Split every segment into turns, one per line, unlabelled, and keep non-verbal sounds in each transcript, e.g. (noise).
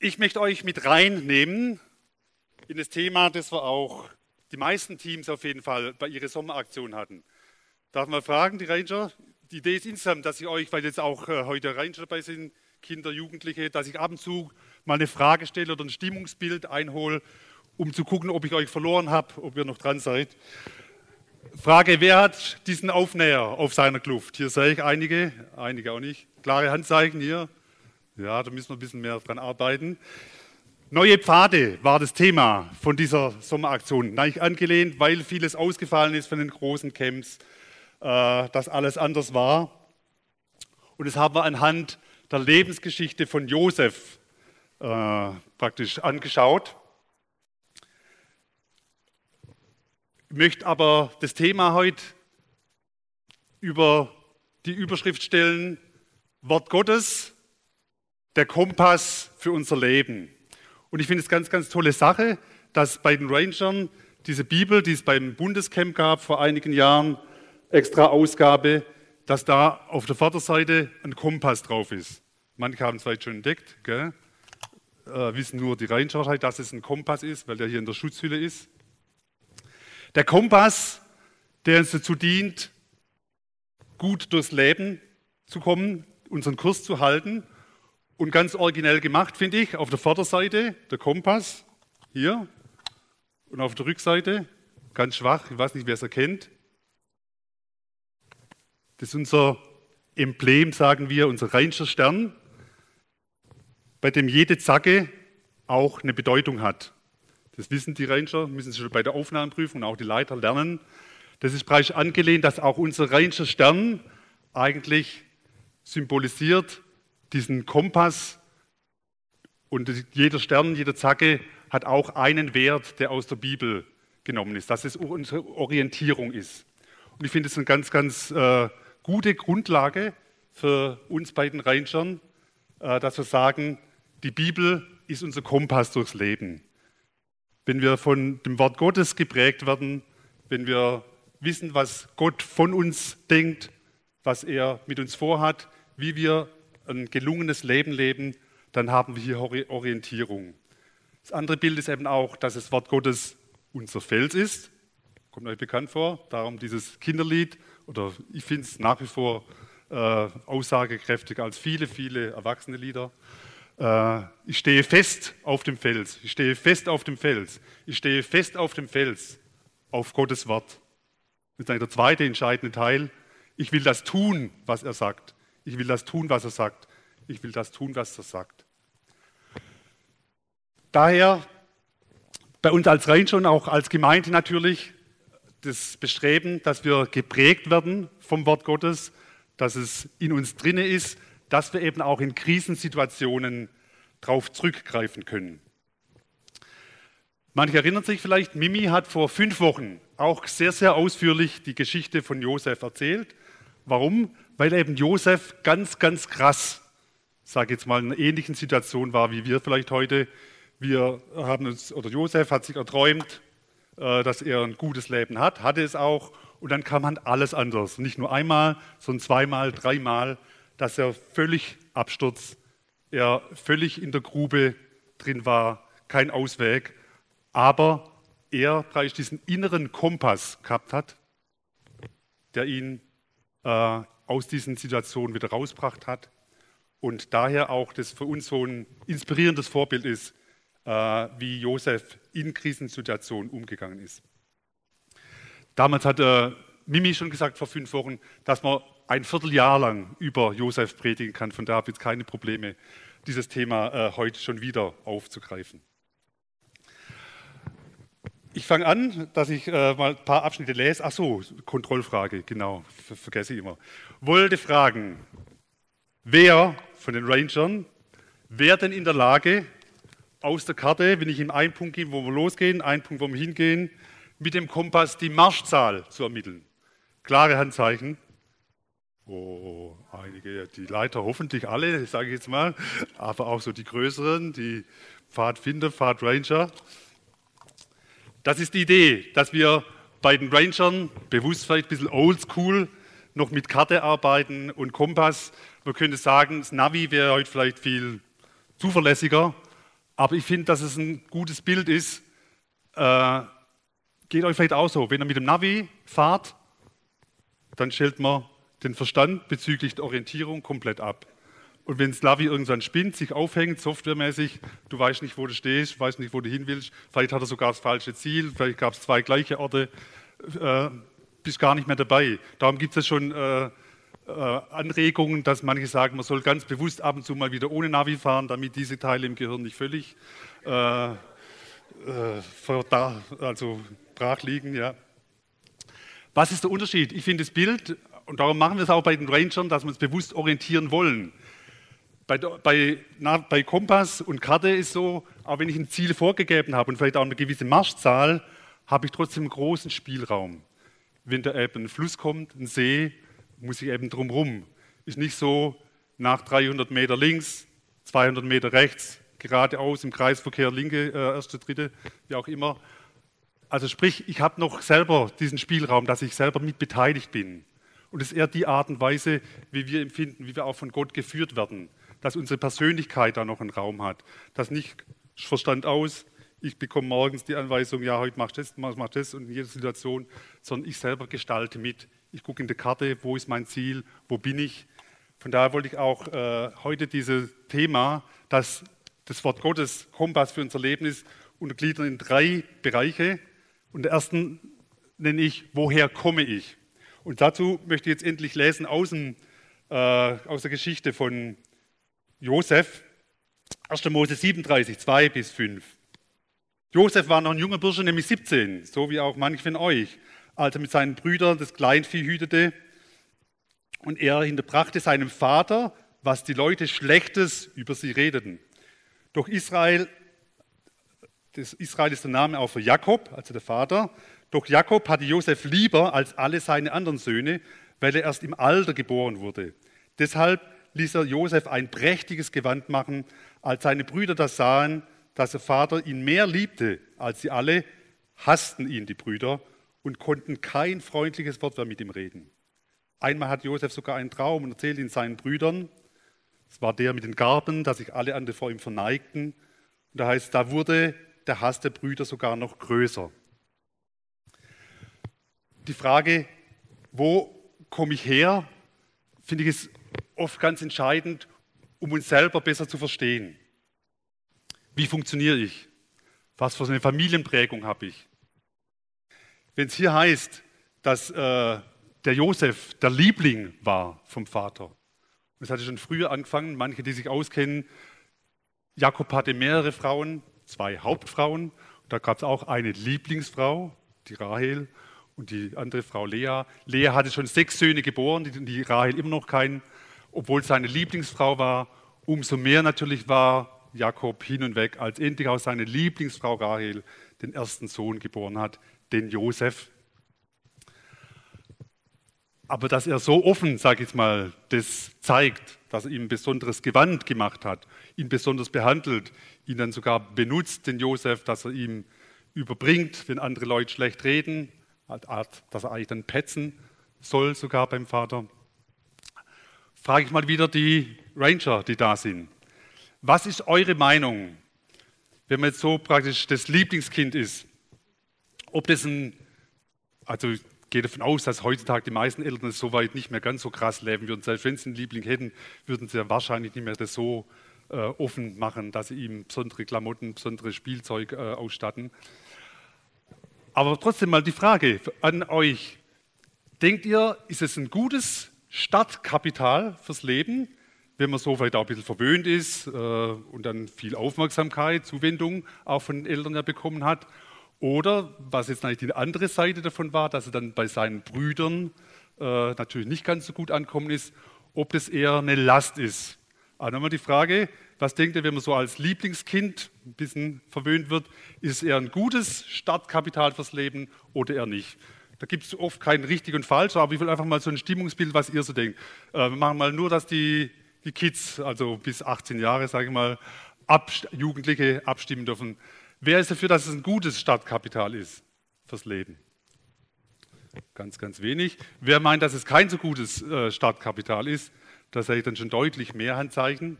Ich möchte euch mit reinnehmen in das Thema, das wir auch die meisten Teams auf jeden Fall bei ihrer Sommeraktion hatten. Darf man fragen, die Ranger? Die Idee ist insgesamt, dass ich euch, weil jetzt auch äh, heute Ranger dabei sind, Kinder, Jugendliche, dass ich ab und zu mal eine Frage stelle oder ein Stimmungsbild einhole, um zu gucken, ob ich euch verloren habe, ob ihr noch dran seid. Frage, wer hat diesen Aufnäher auf seiner Kluft? Hier sehe ich einige, einige auch nicht. Klare Handzeichen hier. Ja, da müssen wir ein bisschen mehr dran arbeiten. Neue Pfade war das Thema von dieser Sommeraktion. Nein, angelehnt, weil vieles ausgefallen ist von den großen Camps, äh, dass alles anders war. Und das haben wir anhand der Lebensgeschichte von Josef äh, praktisch angeschaut. Ich möchte aber das Thema heute über die Überschrift stellen, Wort Gottes der Kompass für unser Leben. Und ich finde es ganz, ganz tolle Sache, dass bei den Rangern diese Bibel, die es beim Bundescamp gab vor einigen Jahren, extra Ausgabe, dass da auf der Vorderseite ein Kompass drauf ist. Manche haben es vielleicht schon entdeckt? Äh, wissen nur die Ranger halt, dass es ein Kompass ist, weil der hier in der Schutzhülle ist. Der Kompass, der uns dazu dient, gut durchs Leben zu kommen, unseren Kurs zu halten und ganz originell gemacht, finde ich, auf der Vorderseite der Kompass, hier, und auf der Rückseite, ganz schwach, ich weiß nicht, wer es erkennt. Das ist unser Emblem, sagen wir, unser rheinischer Stern, bei dem jede Zacke auch eine Bedeutung hat. Das wissen die Ranger, müssen sie schon bei der Aufnahmeprüfung und auch die Leiter lernen. Das ist bereits angelehnt, dass auch unser rheinischer Stern eigentlich symbolisiert, diesen Kompass und jeder Stern, jede Zacke hat auch einen Wert, der aus der Bibel genommen ist, dass es unsere Orientierung ist. Und ich finde es eine ganz, ganz äh, gute Grundlage für uns bei den Rangern, äh, dass wir sagen, die Bibel ist unser Kompass durchs Leben. Wenn wir von dem Wort Gottes geprägt werden, wenn wir wissen, was Gott von uns denkt, was er mit uns vorhat, wie wir ein gelungenes Leben leben, dann haben wir hier Orientierung. Das andere Bild ist eben auch, dass das Wort Gottes unser Fels ist. Kommt euch bekannt vor? Darum dieses Kinderlied. Oder ich finde es nach wie vor äh, aussagekräftiger als viele, viele erwachsene Lieder. Äh, ich stehe fest auf dem Fels. Ich stehe fest auf dem Fels. Ich stehe fest auf dem Fels. Auf Gottes Wort. Das ist der zweite entscheidende Teil. Ich will das tun, was er sagt. Ich will das tun, was er sagt. Ich will das tun, was er sagt. Daher bei uns als Rhein schon, auch als Gemeinde natürlich, das Bestreben, dass wir geprägt werden vom Wort Gottes, dass es in uns drinne ist, dass wir eben auch in Krisensituationen darauf zurückgreifen können. Manche erinnern sich vielleicht, Mimi hat vor fünf Wochen auch sehr, sehr ausführlich die Geschichte von Josef erzählt. Warum? Weil eben Josef ganz, ganz krass, sage jetzt mal, in einer ähnlichen Situation war wie wir vielleicht heute. Wir haben uns, oder Josef hat sich erträumt, äh, dass er ein gutes Leben hat, hatte es auch, und dann kam halt alles anders. Nicht nur einmal, sondern zweimal, dreimal, dass er völlig abstürzt, er völlig in der Grube drin war, kein Ausweg, aber er praktisch diesen inneren Kompass gehabt hat, der ihn äh, aus diesen Situationen wieder rausgebracht hat und daher auch das für uns so ein inspirierendes Vorbild ist, äh, wie Josef in Krisensituationen umgegangen ist. Damals hat äh, Mimi schon gesagt vor fünf Wochen, dass man ein Vierteljahr lang über Josef predigen kann. Von daher habe ich jetzt keine Probleme, dieses Thema äh, heute schon wieder aufzugreifen. Ich fange an, dass ich äh, mal ein paar Abschnitte lese. Ach so, Kontrollfrage, genau, ver vergesse ich immer. Wollte fragen, wer von den Rangern wäre denn in der Lage, aus der Karte, wenn ich ihm einen Punkt gebe, wo wir losgehen, einen Punkt, wo wir hingehen, mit dem Kompass die Marschzahl zu ermitteln? Klare Handzeichen. Oh, einige, die Leiter hoffentlich alle, sage ich jetzt mal, aber auch so die größeren, die Pfadfinder, Pfadranger. Das ist die Idee, dass wir bei den Rangern bewusst vielleicht ein bisschen oldschool noch mit Karte arbeiten und Kompass. Man könnte sagen, das Navi wäre heute vielleicht viel zuverlässiger, Aber ich finde, dass es ein gutes Bild ist. Äh, geht euch vielleicht auch so. Wenn ihr mit dem Navi fahrt, dann stellt man den Verstand bezüglich der Orientierung komplett ab. Und wenn das Navi irgendwann spinnt, sich aufhängt, softwaremäßig, du weißt nicht, wo du stehst, weißt nicht, wo du hin willst, vielleicht hat er sogar das falsche Ziel, vielleicht gab es zwei gleiche Orte, äh, bist gar nicht mehr dabei. Darum gibt es schon äh, äh, Anregungen, dass manche sagen, man soll ganz bewusst ab und zu mal wieder ohne Navi fahren, damit diese Teile im Gehirn nicht völlig äh, äh also brach liegen. Ja. Was ist der Unterschied? Ich finde das Bild, und darum machen wir es auch bei den Rangern, dass wir uns bewusst orientieren wollen. Bei, bei, na, bei, Kompass und Karte ist so, auch wenn ich ein Ziel vorgegeben habe und vielleicht auch eine gewisse Marschzahl, habe ich trotzdem einen großen Spielraum. Wenn da eben ein Fluss kommt, ein See, muss ich eben drumherum. Ist nicht so, nach 300 Meter links, 200 Meter rechts, geradeaus im Kreisverkehr, linke, äh, erste, dritte, wie auch immer. Also sprich, ich habe noch selber diesen Spielraum, dass ich selber mit beteiligt bin. Und es ist eher die Art und Weise, wie wir empfinden, wie wir auch von Gott geführt werden dass unsere Persönlichkeit da noch einen Raum hat. Dass nicht Verstand aus, ich bekomme morgens die Anweisung, ja, heute machst du das, machst das und in jeder Situation, sondern ich selber gestalte mit. Ich gucke in der Karte, wo ist mein Ziel, wo bin ich. Von daher wollte ich auch äh, heute dieses Thema, dass das Wort Gottes Kompass für unser Leben ist, untergliedern in drei Bereiche. Und der ersten nenne ich, woher komme ich? Und dazu möchte ich jetzt endlich lesen aus, dem, äh, aus der Geschichte von Josef, 1. Mose 37, 2 bis 5. Josef war noch ein junger Bursche, nämlich 17, so wie auch manch von euch, als er mit seinen Brüdern das Kleinvieh hütete. Und er hinterbrachte seinem Vater, was die Leute Schlechtes über sie redeten. Doch Israel, das Israel ist der Name auch für Jakob, also der Vater. Doch Jakob hatte Josef lieber als alle seine anderen Söhne, weil er erst im Alter geboren wurde. Deshalb ließ er Josef ein prächtiges Gewand machen. Als seine Brüder das sahen, dass der Vater ihn mehr liebte als sie alle, hassten ihn die Brüder und konnten kein freundliches Wort mehr mit ihm reden. Einmal hat Josef sogar einen Traum und erzählt ihn seinen Brüdern. Es war der mit den Garben, dass sich alle anderen vor ihm verneigten. Und da heißt, da wurde der Hass der Brüder sogar noch größer. Die Frage, wo komme ich her, finde ich es oft ganz entscheidend, um uns selber besser zu verstehen. Wie funktioniere ich? Was für eine Familienprägung habe ich? Wenn es hier heißt, dass äh, der Josef der Liebling war vom Vater, das hatte schon früher angefangen, manche, die sich auskennen, Jakob hatte mehrere Frauen, zwei Hauptfrauen, da gab es auch eine Lieblingsfrau, die Rahel, und die andere Frau Lea. Lea hatte schon sechs Söhne geboren, die, die Rahel immer noch keinen obwohl seine Lieblingsfrau war, umso mehr natürlich war Jakob hin und weg, als endlich auch seine Lieblingsfrau Rahel den ersten Sohn geboren hat, den Josef. Aber dass er so offen, sage ich mal, das zeigt, dass er ihm ein besonderes Gewand gemacht hat, ihn besonders behandelt, ihn dann sogar benutzt, den Josef, dass er ihm überbringt, wenn andere Leute schlecht reden, dass er eigentlich dann petzen soll, sogar beim Vater frage ich mal wieder die Ranger, die da sind. Was ist eure Meinung, wenn man jetzt so praktisch das Lieblingskind ist? Ob das ein, also ich gehe davon aus, dass heutzutage die meisten Eltern es soweit nicht mehr ganz so krass leben würden. Selbst wenn sie einen Liebling hätten, würden sie ja wahrscheinlich nicht mehr das so äh, offen machen, dass sie ihm besondere Klamotten, besondere Spielzeug äh, ausstatten. Aber trotzdem mal die Frage an euch. Denkt ihr, ist es ein gutes Stadtkapital fürs Leben, wenn man so vielleicht auch ein bisschen verwöhnt ist äh, und dann viel Aufmerksamkeit, Zuwendung auch von den Eltern ja bekommen hat. Oder, was jetzt eigentlich die andere Seite davon war, dass er dann bei seinen Brüdern äh, natürlich nicht ganz so gut ankommen ist, ob das eher eine Last ist. Also nochmal die Frage, was denkt ihr, wenn man so als Lieblingskind ein bisschen verwöhnt wird, ist eher ein gutes Startkapital fürs Leben oder eher nicht? Da gibt es oft kein richtig und falsch, aber ich will einfach mal so ein Stimmungsbild, was ihr so denkt. Äh, wir machen mal nur, dass die, die Kids, also bis 18 Jahre, sage ich mal, Abst Jugendliche abstimmen dürfen. Wer ist dafür, dass es ein gutes Startkapital ist fürs Leben? Ganz, ganz wenig. Wer meint, dass es kein so gutes äh, Startkapital ist, da sehe ich dann schon deutlich mehr Handzeichen.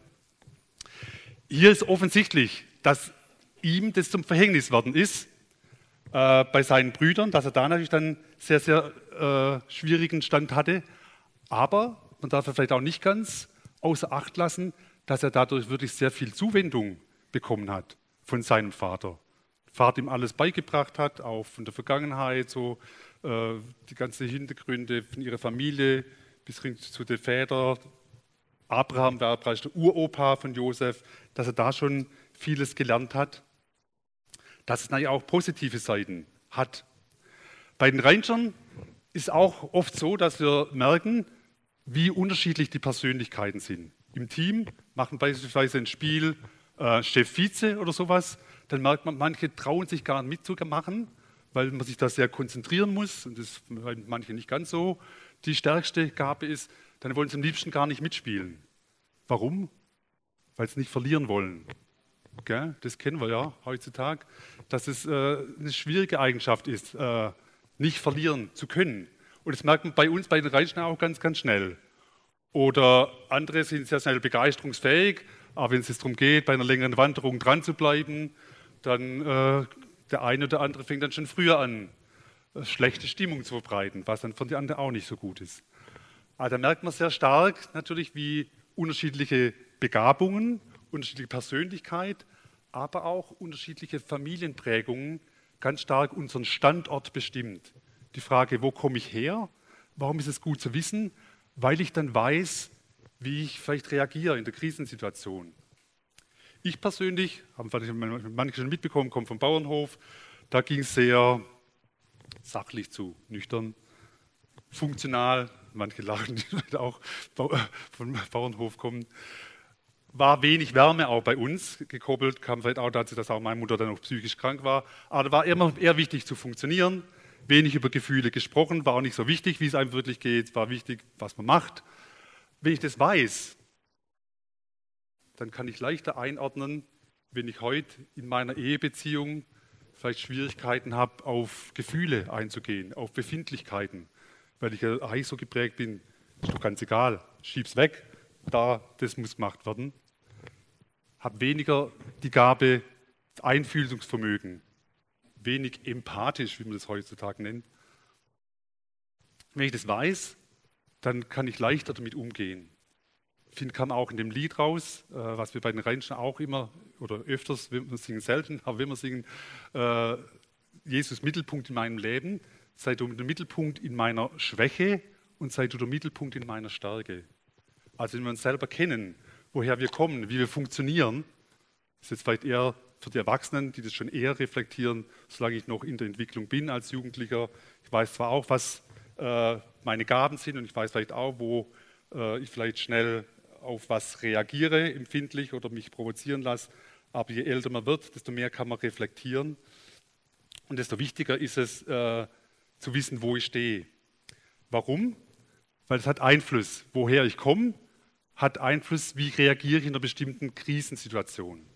Hier ist offensichtlich, dass ihm das zum Verhängnis worden ist äh, bei seinen Brüdern, dass er da natürlich dann sehr, sehr äh, schwierigen Stand hatte. Aber man darf vielleicht auch nicht ganz außer Acht lassen, dass er dadurch wirklich sehr viel Zuwendung bekommen hat von seinem Vater. Vater ihm alles beigebracht hat, auch von der Vergangenheit, so äh, die ganzen Hintergründe von ihrer Familie bis hin zu den Vätern. Abraham war praktisch der Uropa von Josef, dass er da schon vieles gelernt hat. Dass es natürlich auch positive Seiten hat. Bei den Rangern ist auch oft so, dass wir merken, wie unterschiedlich die Persönlichkeiten sind. Im Team machen beispielsweise ein Spiel äh, Chef-Vize oder sowas, dann merkt man, manche trauen sich gar nicht mitzumachen, weil man sich da sehr konzentrieren muss und das bei manche nicht ganz so die stärkste Gabe ist, dann wollen sie am liebsten gar nicht mitspielen. Warum? Weil sie nicht verlieren wollen. Gell? Das kennen wir ja heutzutage, dass es äh, eine schwierige Eigenschaft ist, äh, nicht verlieren zu können. Und das merkt man bei uns, bei den Reichen auch ganz, ganz schnell. Oder andere sind sehr schnell begeisterungsfähig, aber wenn es darum geht, bei einer längeren Wanderung dran zu bleiben, dann äh, der eine oder andere fängt dann schon früher an, äh, schlechte Stimmung zu verbreiten, was dann von den anderen auch nicht so gut ist. Aber da merkt man sehr stark natürlich, wie unterschiedliche Begabungen, unterschiedliche Persönlichkeit, aber auch unterschiedliche Familienprägungen ganz stark unseren Standort bestimmt. Die Frage, wo komme ich her? Warum ist es gut zu wissen? Weil ich dann weiß, wie ich vielleicht reagiere in der Krisensituation. Ich persönlich, haben manche schon mitbekommen, komme vom Bauernhof, da ging es sehr sachlich zu, nüchtern, funktional, manche lachen, die (laughs) auch vom Bauernhof kommen. War wenig Wärme auch bei uns gekoppelt, kam vielleicht auch dazu, dass auch meine Mutter dann auch psychisch krank war. Aber da war immer eher wichtig zu funktionieren, wenig über Gefühle gesprochen, war auch nicht so wichtig, wie es einem wirklich geht, war wichtig, was man macht. Wenn ich das weiß, dann kann ich leichter einordnen, wenn ich heute in meiner Ehebeziehung vielleicht Schwierigkeiten habe, auf Gefühle einzugehen, auf Befindlichkeiten, weil ich ja eigentlich so geprägt bin, ist doch ganz egal, schieb's weg, da, das muss gemacht werden. Habe weniger die Gabe, Einfühlungsvermögen, wenig empathisch, wie man das heutzutage nennt. Wenn ich das weiß, dann kann ich leichter damit umgehen. Finde, kam auch in dem Lied raus, äh, was wir bei den Rheinischen auch immer oder öfters, wir singen selten, (laughs) aber wenn wir singen, äh, Jesus Mittelpunkt in meinem Leben, sei du der Mittelpunkt in meiner Schwäche und sei du der Mittelpunkt in meiner Stärke. Also wenn wir uns selber kennen, woher wir kommen, wie wir funktionieren, ist jetzt vielleicht eher für die Erwachsenen, die das schon eher reflektieren, solange ich noch in der Entwicklung bin als Jugendlicher. Ich weiß zwar auch, was äh, meine Gaben sind und ich weiß vielleicht auch, wo äh, ich vielleicht schnell auf was reagiere, empfindlich oder mich provozieren lasse. Aber je älter man wird, desto mehr kann man reflektieren und desto wichtiger ist es äh, zu wissen, wo ich stehe. Warum? Weil es hat Einfluss, woher ich komme, hat Einfluss, wie reagiere ich in einer bestimmten Krisensituation.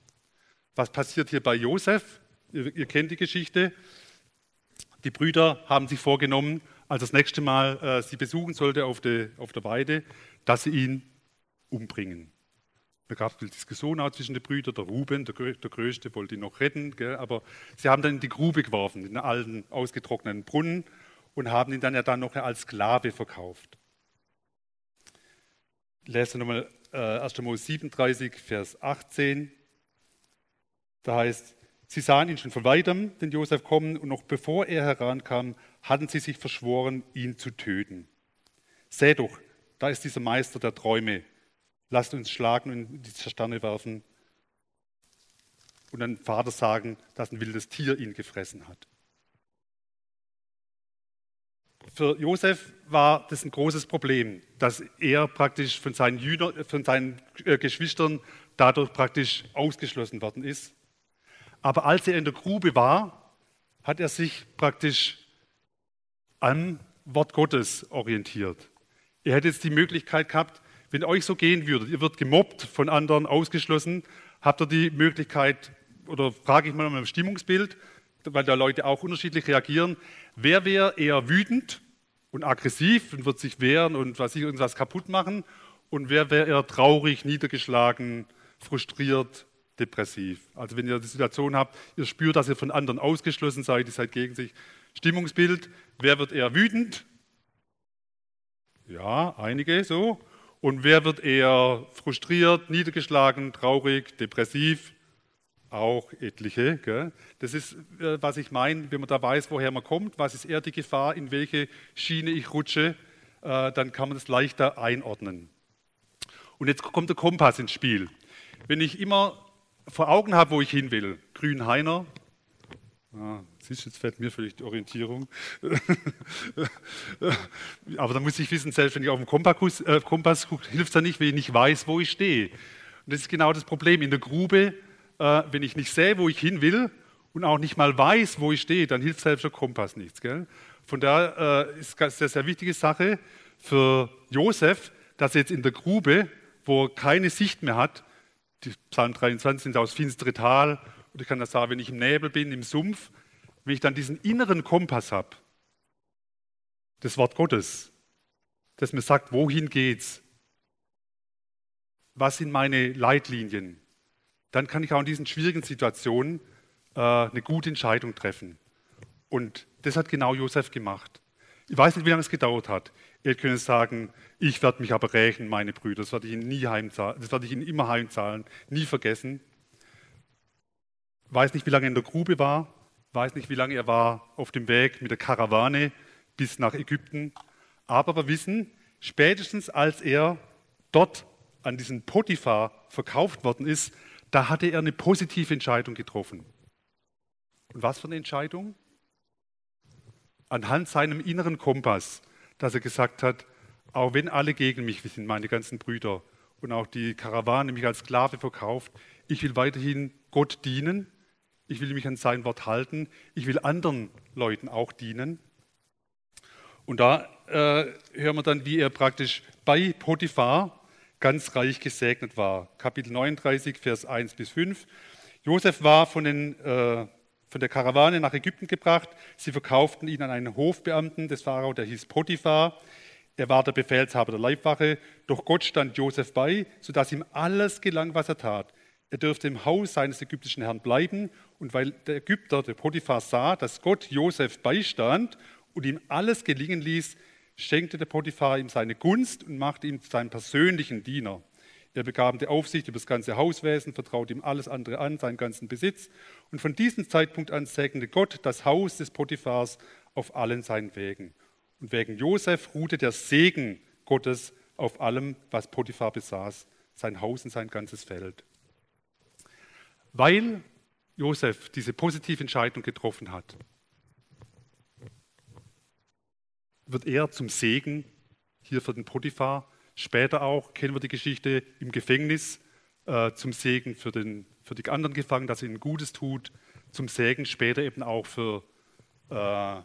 Was passiert hier bei Josef? Ihr, ihr kennt die Geschichte. Die Brüder haben sich vorgenommen, als das nächste Mal äh, sie besuchen sollte auf, de, auf der Weide, dass sie ihn umbringen. Da gab es eine Diskussion auch zwischen den Brüdern. Der Ruben, der, der Größte, wollte ihn noch retten, gell, aber sie haben dann in die Grube geworfen, in den alten, ausgetrockneten Brunnen und haben ihn dann ja dann noch als Sklave verkauft. Lese nochmal äh, 1. Mose 37, Vers 18. Da heißt, sie sahen ihn schon von weitem, den Josef kommen, und noch bevor er herankam, hatten sie sich verschworen, ihn zu töten. Seht doch, da ist dieser Meister der Träume. Lasst uns schlagen und in die Sterne werfen und dann Vater sagen, dass ein wildes Tier ihn gefressen hat. Für Josef war das ein großes Problem, dass er praktisch von seinen, Jünger, von seinen äh, Geschwistern dadurch praktisch ausgeschlossen worden ist. Aber als er in der Grube war, hat er sich praktisch an Wort Gottes orientiert. Ihr hättet jetzt die Möglichkeit gehabt, wenn euch so gehen würde, ihr wird gemobbt, von anderen ausgeschlossen, habt ihr die Möglichkeit, oder frage ich mal um ein Stimmungsbild, weil da Leute auch unterschiedlich reagieren, wer wäre eher wütend und aggressiv und wird sich wehren und was sich irgendwas kaputt machen und wer wäre eher traurig, niedergeschlagen, frustriert depressiv. Also wenn ihr die Situation habt, ihr spürt, dass ihr von anderen ausgeschlossen seid, ihr seid gegen sich. Stimmungsbild, wer wird eher wütend? Ja, einige so. Und wer wird eher frustriert, niedergeschlagen, traurig, depressiv? Auch etliche. Gell? Das ist, äh, was ich meine, wenn man da weiß, woher man kommt, was ist eher die Gefahr, in welche Schiene ich rutsche, äh, dann kann man das leichter einordnen. Und jetzt kommt der Kompass ins Spiel. Wenn ich immer vor Augen habe, wo ich hin will, Grünheiner, ah, siehst du, jetzt fällt mir völlig die Orientierung. (laughs) Aber da muss ich wissen, selbst wenn ich auf dem Kompass, äh, Kompass gucke, hilft es ja nicht, wenn ich nicht weiß, wo ich stehe. Und das ist genau das Problem. In der Grube, äh, wenn ich nicht sehe, wo ich hin will und auch nicht mal weiß, wo ich stehe, dann hilft selbst der Kompass nichts. Gell? Von daher äh, ist das eine sehr wichtige Sache für Josef, dass er jetzt in der Grube wo er keine Sicht mehr hat. Die Psalm 23 sind aus finstere Tal. Und ich kann das sagen, wenn ich im Nebel bin, im Sumpf, wenn ich dann diesen inneren Kompass habe, das Wort Gottes, das mir sagt, wohin geht's? Was sind meine Leitlinien? Dann kann ich auch in diesen schwierigen Situationen äh, eine gute Entscheidung treffen. Und das hat genau Josef gemacht. Ich weiß nicht, wie lange es gedauert hat. Ihr könnt sagen, ich werde mich aber rächen, meine Brüder. Das werde ich Ihnen nie heimzahlen, das werde ich Ihnen immer heimzahlen, nie vergessen. Weiß nicht, wie lange er in der Grube war, weiß nicht, wie lange er war auf dem Weg mit der Karawane bis nach Ägypten. Aber wir wissen, spätestens als er dort an diesen Potiphar verkauft worden ist, da hatte er eine positive Entscheidung getroffen. Und was für eine Entscheidung? Anhand seinem inneren Kompass dass er gesagt hat, auch wenn alle gegen mich sind, meine ganzen Brüder und auch die Karawane mich als Sklave verkauft, ich will weiterhin Gott dienen, ich will mich an sein Wort halten, ich will anderen Leuten auch dienen. Und da äh, hören wir dann, wie er praktisch bei Potiphar ganz reich gesegnet war. Kapitel 39, Vers 1 bis 5. Josef war von den äh, von der Karawane nach Ägypten gebracht. Sie verkauften ihn an einen Hofbeamten des Pharao, der hieß Potiphar. Er war der Befehlshaber der Leibwache. Doch Gott stand Josef bei, sodass ihm alles gelang, was er tat. Er dürfte im Haus seines ägyptischen Herrn bleiben. Und weil der Ägypter, der Potiphar, sah, dass Gott Josef beistand und ihm alles gelingen ließ, schenkte der Potiphar ihm seine Gunst und machte ihn zu seinem persönlichen Diener. Er bekam die Aufsicht über das ganze Hauswesen, vertraute ihm alles andere an, seinen ganzen Besitz. Und von diesem Zeitpunkt an segnete Gott das Haus des Potiphars auf allen seinen Wegen. Und wegen Josef ruhte der Segen Gottes auf allem, was Potiphar besaß, sein Haus und sein ganzes Feld. Weil Josef diese positive Entscheidung getroffen hat, wird er zum Segen hier für den Potiphar Später auch kennen wir die Geschichte im Gefängnis äh, zum Segen für, den, für die anderen Gefangenen, dass er ihnen Gutes tut, zum Segen später eben auch für äh,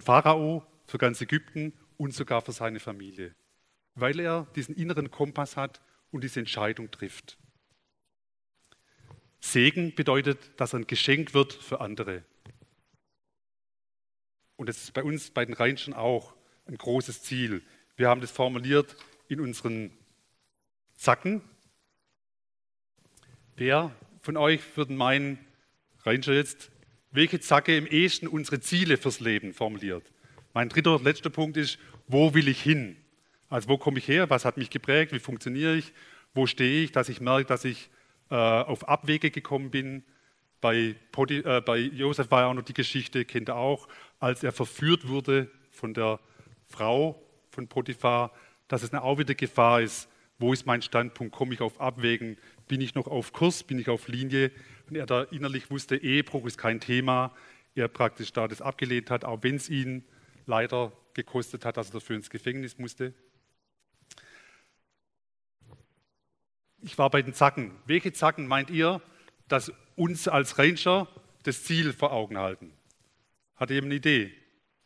Pharao, für ganz Ägypten und sogar für seine Familie, weil er diesen inneren Kompass hat und diese Entscheidung trifft. Segen bedeutet, dass er ein Geschenk wird für andere. Und das ist bei uns, bei den Rheinschen auch ein großes Ziel. Wir haben das formuliert in unseren Zacken. Wer von euch würde meinen, Reinscher jetzt, welche Zacke im ehesten unsere Ziele fürs Leben formuliert? Mein dritter und letzter Punkt ist, wo will ich hin? Also wo komme ich her? Was hat mich geprägt? Wie funktioniere ich? Wo stehe ich? Dass ich merke, dass ich äh, auf Abwege gekommen bin. Bei, Poti, äh, bei Josef war ja auch noch die Geschichte, kennt ihr auch, als er verführt wurde von der Frau von Potiphar, dass es eine auch wieder Gefahr ist, wo ist mein Standpunkt, komme ich auf Abwägen, bin ich noch auf Kurs, bin ich auf Linie. Und er da innerlich wusste, Ehebruch ist kein Thema, er praktisch da das abgelehnt hat, auch wenn es ihn leider gekostet hat, dass er dafür ins Gefängnis musste. Ich war bei den Zacken. Welche Zacken meint ihr, dass uns als Ranger das Ziel vor Augen halten? Hat jemand eine Idee?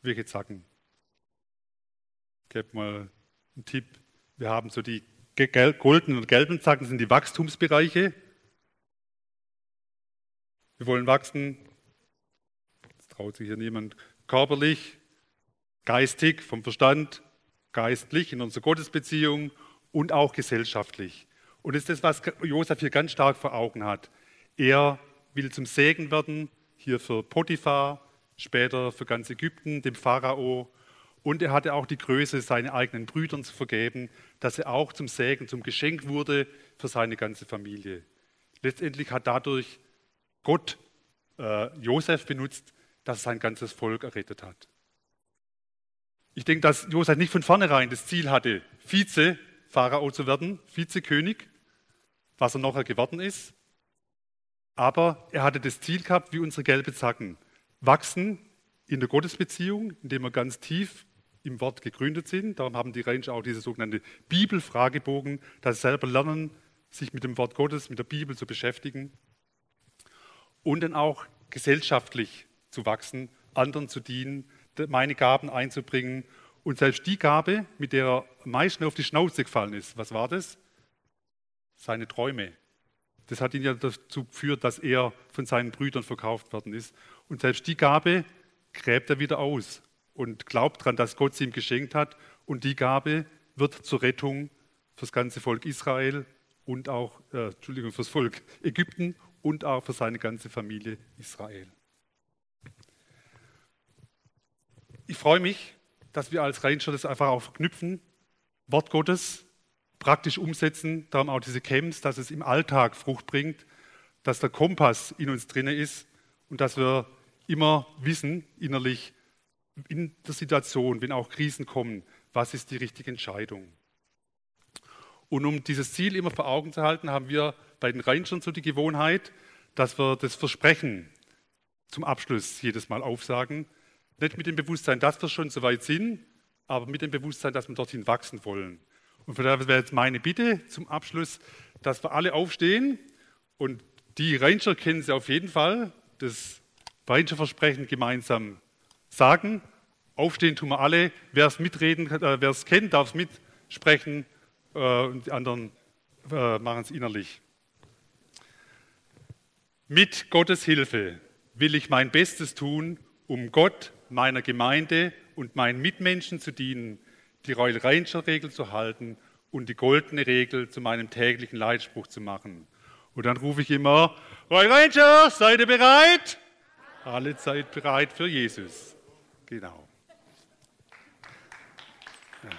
Welche Zacken? Gebt mal ein Tipp. Wir haben so die goldenen und gelben Zacken, sind die Wachstumsbereiche. Wir wollen wachsen. Jetzt traut sich hier niemand. Körperlich, geistig, vom Verstand, geistlich in unserer Gottesbeziehung und auch gesellschaftlich. Und das ist das, was Josef hier ganz stark vor Augen hat. Er will zum Segen werden, hier für Potiphar, später für ganz Ägypten, dem Pharao. Und er hatte auch die Größe, seine eigenen Brüdern zu vergeben, dass er auch zum Segen, zum Geschenk wurde für seine ganze Familie. Letztendlich hat dadurch Gott äh, Josef benutzt, dass er sein ganzes Volk errettet hat. Ich denke, dass Josef nicht von vornherein das Ziel hatte, Vize-Pharao zu werden, Vizekönig, was er nachher geworden ist. Aber er hatte das Ziel gehabt, wie unsere gelbe Zacken, wachsen in der Gottesbeziehung, indem wir ganz tief im Wort gegründet sind. Darum haben die Ranger auch diese sogenannte Bibelfragebogen, dass sie selber lernen, sich mit dem Wort Gottes, mit der Bibel zu beschäftigen. Und dann auch gesellschaftlich zu wachsen, anderen zu dienen, meine Gaben einzubringen. Und selbst die Gabe, mit der er am meisten auf die Schnauze gefallen ist, was war das? Seine Träume. Das hat ihn ja dazu geführt, dass er von seinen Brüdern verkauft worden ist. Und selbst die Gabe gräbt er wieder aus und glaubt daran, dass Gott sie ihm geschenkt hat. Und die Gabe wird zur Rettung fürs ganze Volk Israel und auch, äh, Entschuldigung, fürs Volk Ägypten und auch für seine ganze Familie Israel. Ich freue mich, dass wir als Ranger das einfach auch verknüpfen, Wort Gottes praktisch umsetzen, darum auch diese Camps, dass es im Alltag Frucht bringt, dass der Kompass in uns drinne ist und dass wir immer wissen innerlich in der Situation, wenn auch Krisen kommen, was ist die richtige Entscheidung. Und um dieses Ziel immer vor Augen zu halten, haben wir bei den Rangern so die Gewohnheit, dass wir das Versprechen zum Abschluss jedes Mal aufsagen. Nicht mit dem Bewusstsein, dass wir schon so weit sind, aber mit dem Bewusstsein, dass wir dorthin wachsen wollen. Und von daher wäre jetzt meine Bitte zum Abschluss, dass wir alle aufstehen und die Ranger kennen Sie auf jeden Fall, das Ranger-Versprechen gemeinsam sagen. Aufstehen tun wir alle. Wer es mitreden, äh, wer es kennt, darf es mitsprechen äh, und die anderen äh, machen es innerlich. Mit Gottes Hilfe will ich mein Bestes tun, um Gott, meiner Gemeinde und meinen Mitmenschen zu dienen, die Royal Ranger Regel zu halten und die goldene Regel zu meinem täglichen Leitspruch zu machen. Und dann rufe ich immer, Royal Ranger, seid ihr bereit? Alle Zeit bereit für Jesus. Genau. Ja.